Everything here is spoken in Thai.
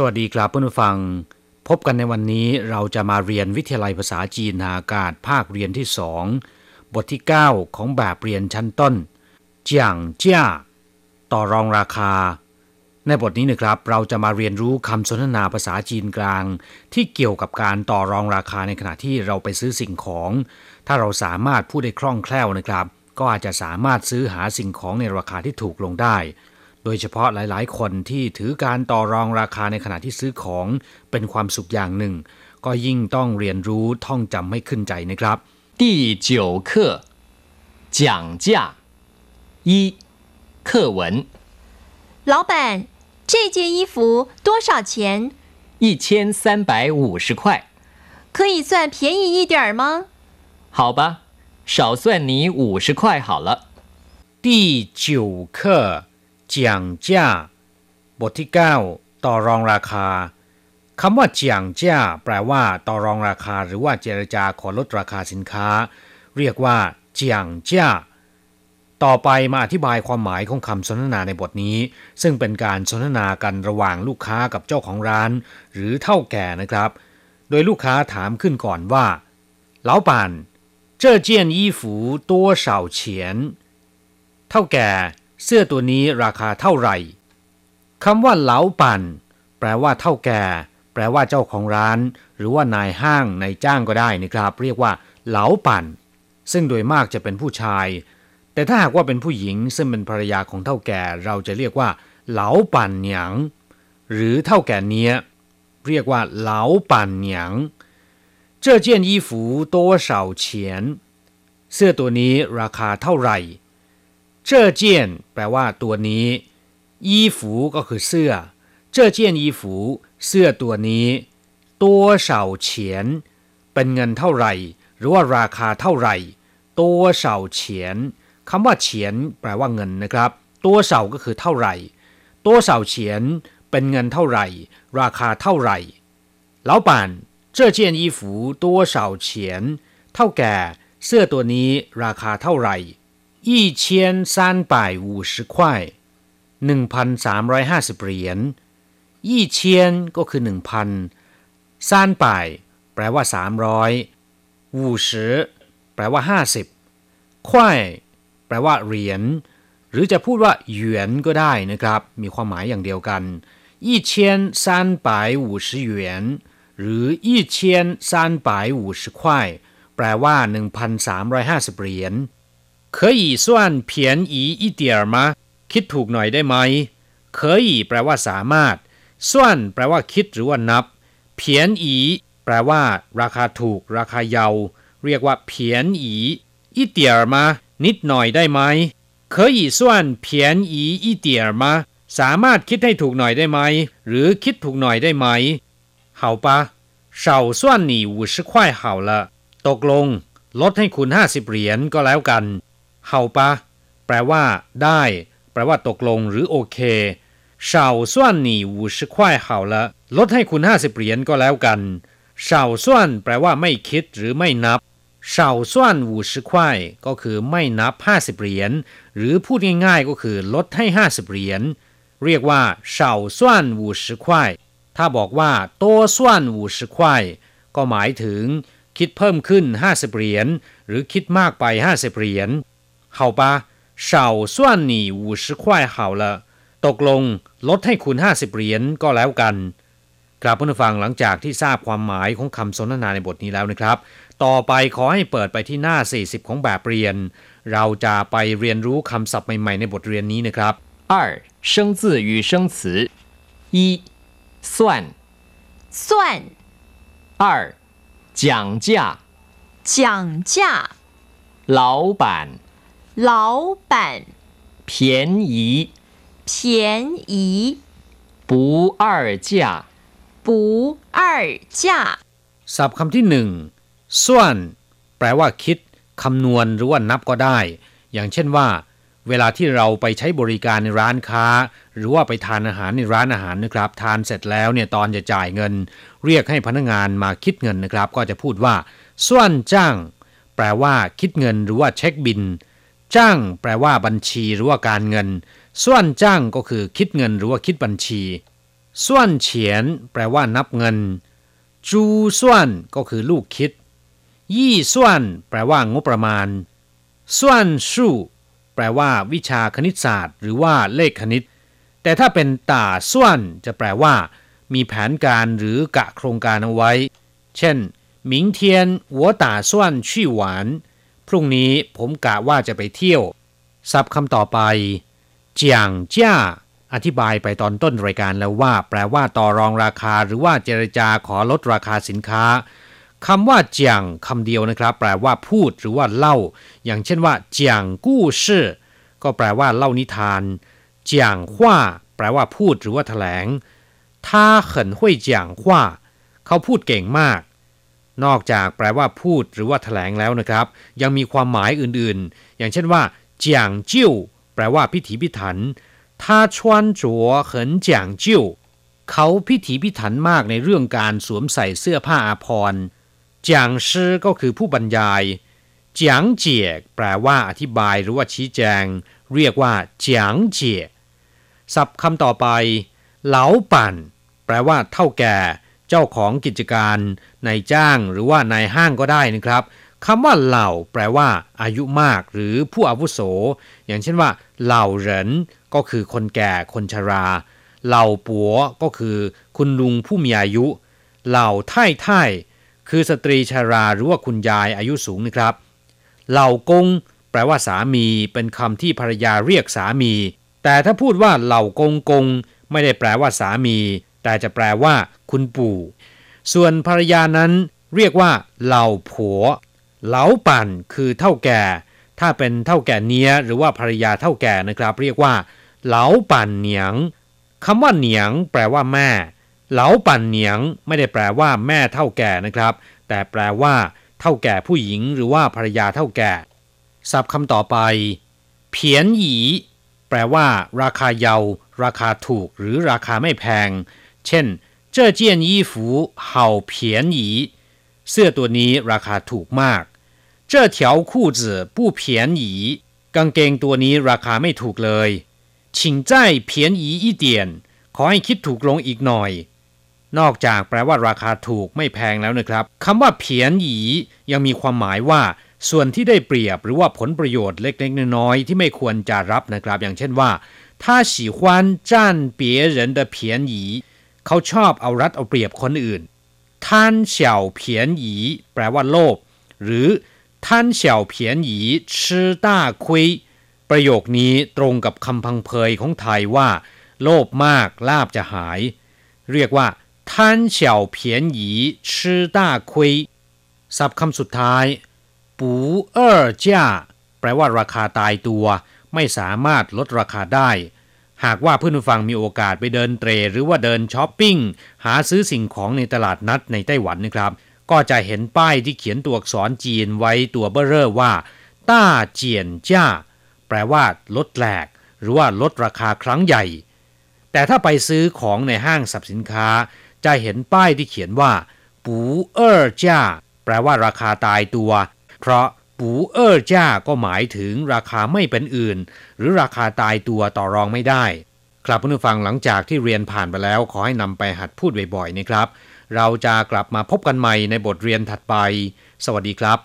สวัสดีครับเพื่อนผู้ฟัง พบกันในวันนี้เราจะมาเรียนวิทยาลัยภาษาจีนนาอากาศภาคเรียนที่สองบทที่ 9 ของแบบเรียนชั้นต้นเจียงเจ้าต่อรองราคา ในบทนี้นะครับเราจะมาเรียนรู้คำสนทนาภาษาจีนกลาง ที่เกี่ยวกับการต่อรองราคาในขณะที่เราไปซื้อสิ่งของ ถ้าเราสามารถพูดได้คล่องแคล่วนะครับ ก็อาจจะสามารถซื้อหาสิ่งของในราคาที่ถูกลงได้ ดยเฉพาะหลายๆ คนที่ถือการต่อรองราคาในขณะที่ซื้อของเป็นความสุขอย่างหนึ่ง ก็ยิ่งต้องเรียนรู้ท่องจำให้ขึ้นใจนะครับ 第九课讲价一课文老板，这件衣服多少钱？一千三百五十块，可以算便宜一点儿吗？好吧，少算你五十块好了。第九课 讲价บทที่ 9 ต่อรองราคาคำว่าเจียงจ้าแปลว่า ต่อรองราคาหรือว่าเจรจาขอลดราคาสินค้า เรียกว่าเจียงจ้าต่อไปมาอธิบายความหมายของคำสนทนาในบทนี้ ซึ่งเป็นการสนทนากันระหว่างลูกค้ากับเจ้าของร้าน หรือเท่าแก่นะครับ โดยลูกค้าถามขึ้นก่อนว่า老板这件衣服多少钱เท่าแก่ เสื้อตัวนี้ราคาเท่าไหร่คำว่าเหลาปั่น แปลว่าเท่าแก่ แปลว่าเจ้าของร้าน หรือว่านายห้างนายจ้างก็ได้นะครับ เรียกว่าเหลาปั่น ซึ่งโดยมากจะเป็นผู้ชาย แต่ถ้าหากว่าเป็นผู้หญิงซึ่งเป็นภรรยาของเท่าแก่เราจะเรียกว่าเหลาปั่นหยางหรือเท่าแก่เนี้ยเรียกว่าเหลาปั่นหยาง这件衣服多少钱เสื้อตัวนี้ราคาเท่าไหร่ 这件แปลว่าตัวนี้衣服ก็คือเสื้อ这件衣服เสื้อตัวนี้多少钱เป็นเงินเท่าไหร่ หรือว่าราคาเท่าไหร่多少钱คำว่าเฉียนแปลว่าเงินนะครับตัวเสาก็คือเท่าไหร่ตัวเสาเฉียนเป็นเงินเท่าไหร่ ราคาเท่าไหร่老板这件衣服多少钱เท่าแก่ เสื้อตัวนี้ราคาเท่าไหร่ ยี่เชียนซานป่ายวูชิควายหนึ่งพันสามร้อยห้าสิบเหรียญยี่เชีนก็คือหนึ่งพันซานป่ายแปลว่าสามร้อยวูสิแปลว่าห้าสิบควายแปลว่าเหรียญหรือจะพูดว่าหยวนก็ได้นะครับ มีความหมายอย่างเดียวกันยี่เชียนซานป่ายวูชิเหวนหรือยี่เชียนซานป่ายวูชิควายแปลว่า 1,350เหรียญ 可以算便宜一点吗คิดถูกหน่อยได้ไหม可以แปลว่าสามารถส่วนแปลว่าคิดหรือว่านับ เพียนอีแปลว่า ราคาถูก ราคาเยา เรียกว่าเพียนอีอีเดียมา นิดหน่อยได้ไหม可以算便宜一点吗สามารถคิดให้ถูกหน่อยได้ไหม หรือคิดถูกหน่อยได้ไหม好吧少算你五十块好了ตกลง ลดให้คุณห้าสิบเหรียญก็แล้วกัน เฮาปะแปลว่า ได้ แปลว่าตกลงหรือโอเคเฉาส่วนหนีวูชิควายเห่าละลดให้คุณห้าสิบเหรียญก็แล้วกันเฉาส่วนแปลว่าไม่คิดหรือไม่นับเฉาส่วนวูชิควายก็คือไม่นับห้าสิบเหรียญหรือพูดง่ายๆก็คือลดให้ห้าสิบเหรียญเรียกว่าเฉาส่วนวูชิควายถ้าบอกว่าโตส่วนวูชิควายก็หมายถึงคิดเพิ่มขึ้นห้าสิบเหรียญหรือคิดมากไปห้าสิบเหรียญ 好吧少算你五十块好了ตกลง ลดให้คุณ50เหรียญก็แล้วกันกราบผู้ฟังหลังจากที่ทราบความหมายของคำสนทนาในบทนี้แล้วนะครับ ต่อไปขอให้เปิดไปที่หน้า 40 ของแบบเรียน เราจะไปเรียนรู้คำศัพท์ใหม่ๆในบทเรียนนี้นะครับ二生字与生词一算算二讲价讲价老板 老板便宜便宜不二价不二价ศัพท์คำที่หนึ่งส่วนแปลว่าคิดคำนวณหรือว่านับก็ได้ อย่างเช่นว่า เวลาที่เราไปใช้บริการในร้านค้า หรือว่าไปทานอาหารในร้านอาหารนะครับ ทานเสร็จแล้วเนี่ยตอนจะจ่ายเงิน เรียกให้พนักงานมาคิดเงินนะครับ ก็จะพูดว่าส่วนจ้าง แปลว่า คิดเงินหรือว่าเช็คบิน จ้าง แปลว่าบัญชีหรือว่าการเงินส่วนจ้างก็คือคิดเงินหรือว่าคิดบัญชี ส่วนเฉียนแปลว่านับเงิน จูส่วนก็คือลูกคิด ยี่ส่วนแปลว่างบประมาณ ส่วนสู้แปลว่าวิชาคณิตศาสตร์ หรือว่าเลขคณิต แต่ถ้าเป็นตาส่วนจะแปลว่า มีแผนการหรือกะโครงการเอาไว้ เช่น明天我打算去玩 พรุ่งนี้ผมกะว่าจะไปเที่ยวซับคำต่อไปเจียงเจ้า อธิบายไปตอนต้นรายการแล้วว่า แปลว่าต่อรองราคาหรือว่าเจรจาขอลดราคาสินค้าคำว่าเจียงคำเดียวนะครับ แปลว่าพูดหรือว่าเล่า อย่างเช่นว่าเจียงกู้ชื่อก็แปลว่าเล่านิทานเจียงว่าแปลว่าพูดหรือว่าถแถลง ถ้าเขิเขาพูดเก่งมาก นอกจากแปลว่าพูดหรือว่าถแถลงแล้วนะครับ ยังมีความหมายอื่นๆ อย่างเช่นว่าเจียงจิ้วแปลว่าพิถีพิถันท่าชวนจัวเหินเจียงจิ้วเขาพิถีพิถันมากในเรื่องการสวมใส่เสื้อผ้าอาภรณ์เจียงชื่อก็คือผู้บรรยายเจียงเจียแปลว่าอธิบายหรือว่าชี้แจง เรียกว่าเจียงเจียศัพท์คำต่อไป เหลาปั่น แปลว่าเท่าแก่ เจ้าของกิจการนายจ้างหรือว่านายห้างก็ได้นะครับคำว่าเหล่าแปลว่า อายุมากหรือผู้อาวุโส อย่างเช่นว่า เหล่าเหรินก็คือคนแก่คนชรา เหล่าปัวก็คือ คุณลุงผู้มีอายุ เหล่าไท่ไท่คือสตรีชราหรือว่าคุณยายอายุสูงนะครับ เหล่ากงแปลว่าสามีเป็นคำที่ภรรยาเรียกสามี แต่ถ้าพูดว่าเหล่ากงกง ไม่ได้แปลว่าสามี แต่จะแปลว่า คุณปู่ ส่วนภรรยานั้นเรียกว่าเหล่าผัว เหลาปั่นคือเท่าแก่ ถ้าเป็นเท่าแก่เนี้ยหรือว่าภรรยาเท่าแก่นะครับ เรียกว่า เหลาปั่นเหนียงคำว่าเหนียง แปลว่าแม่ เหลาปั่นเหนียง ไม่ได้แปลว่า แม่เท่าแก่นะครับ แต่แปลว่า เท่าแก่ผู้หญิง หรือว่าภรรยาเท่าแก่ศัพท์คำต่อไป เพียนหยีแปลว่า ราคาเยา ราคาถูก หรือราคาไม่แพง เช่น这件衣服好便宜เสื้อตัวนี้ราคาถูกมาก这条裤子不便宜กางเกงตัวนี้ราคาไม่ถูกเลย请再便宜一点ขอให้คิดถูกลงอีกหน่อย นอกจากแปลว่าราคาถูกไม่แพงแล้วนะครับคำว่าเพียนหยียังมีความหมายว่า ส่วนที่ได้เปรียบหรือว่าผลประโยชน์เล็กๆน้อยๆที่ไม่ควรจะรับนะครับ อย่างเช่นว่า他喜欢占别人的便宜 เขาชอบเอารัดเอาเปรียบคนอื่น ท่านเฉาเพียนหยีแปลว่าโลภหรือท่านเฉาเพียนหยีชื่อต้าคุยประโยคนี้ตรงกับคำพังเพยของไทยว่า โลภมากลาบจะหาย เรียกว่าท่านเฉาเพียนหยีชื่อต้าคุยศัพท์คำสุดท้ายปูเออร์จ้าแปลว่าราคาตายตัว ไม่สามารถลดราคาได้ หากว่าเพื่อนผู้ฟังมีโอกาสไปเดินเตรหรือว่าเดินช้อปปิ้ง หาซื้อสิ่งของในตลาดนัดในไต้หวันนะครับ ก็จะเห็นป้ายที่เขียนตัวอักษรจีนไว้ตัวเบ้อเร่อว่า ต้าเจียนจ้า แปลว่าลดแหลก หรือว่าลดราคาครั้งใหญ่ แต่ถ้าไปซื้อของในห้างสรรพสินค้า จะเห็นป้ายที่เขียนว่า ปูเออร์จ้า แปลว่าราคาตายตัว เพราะ ปูเออจ้าก็หมายถึงราคาไม่เป็นอื่น หรือราคาตายตัวต่อรองไม่ได้ ครับผู้ฟังหลังจากที่เรียนผ่านไปแล้ว ขอให้นำไปหัดพูดบ่อยๆนะครับ เราจะกลับมาพบกันใหม่ในบทเรียนถัดไป สวัสดีครับ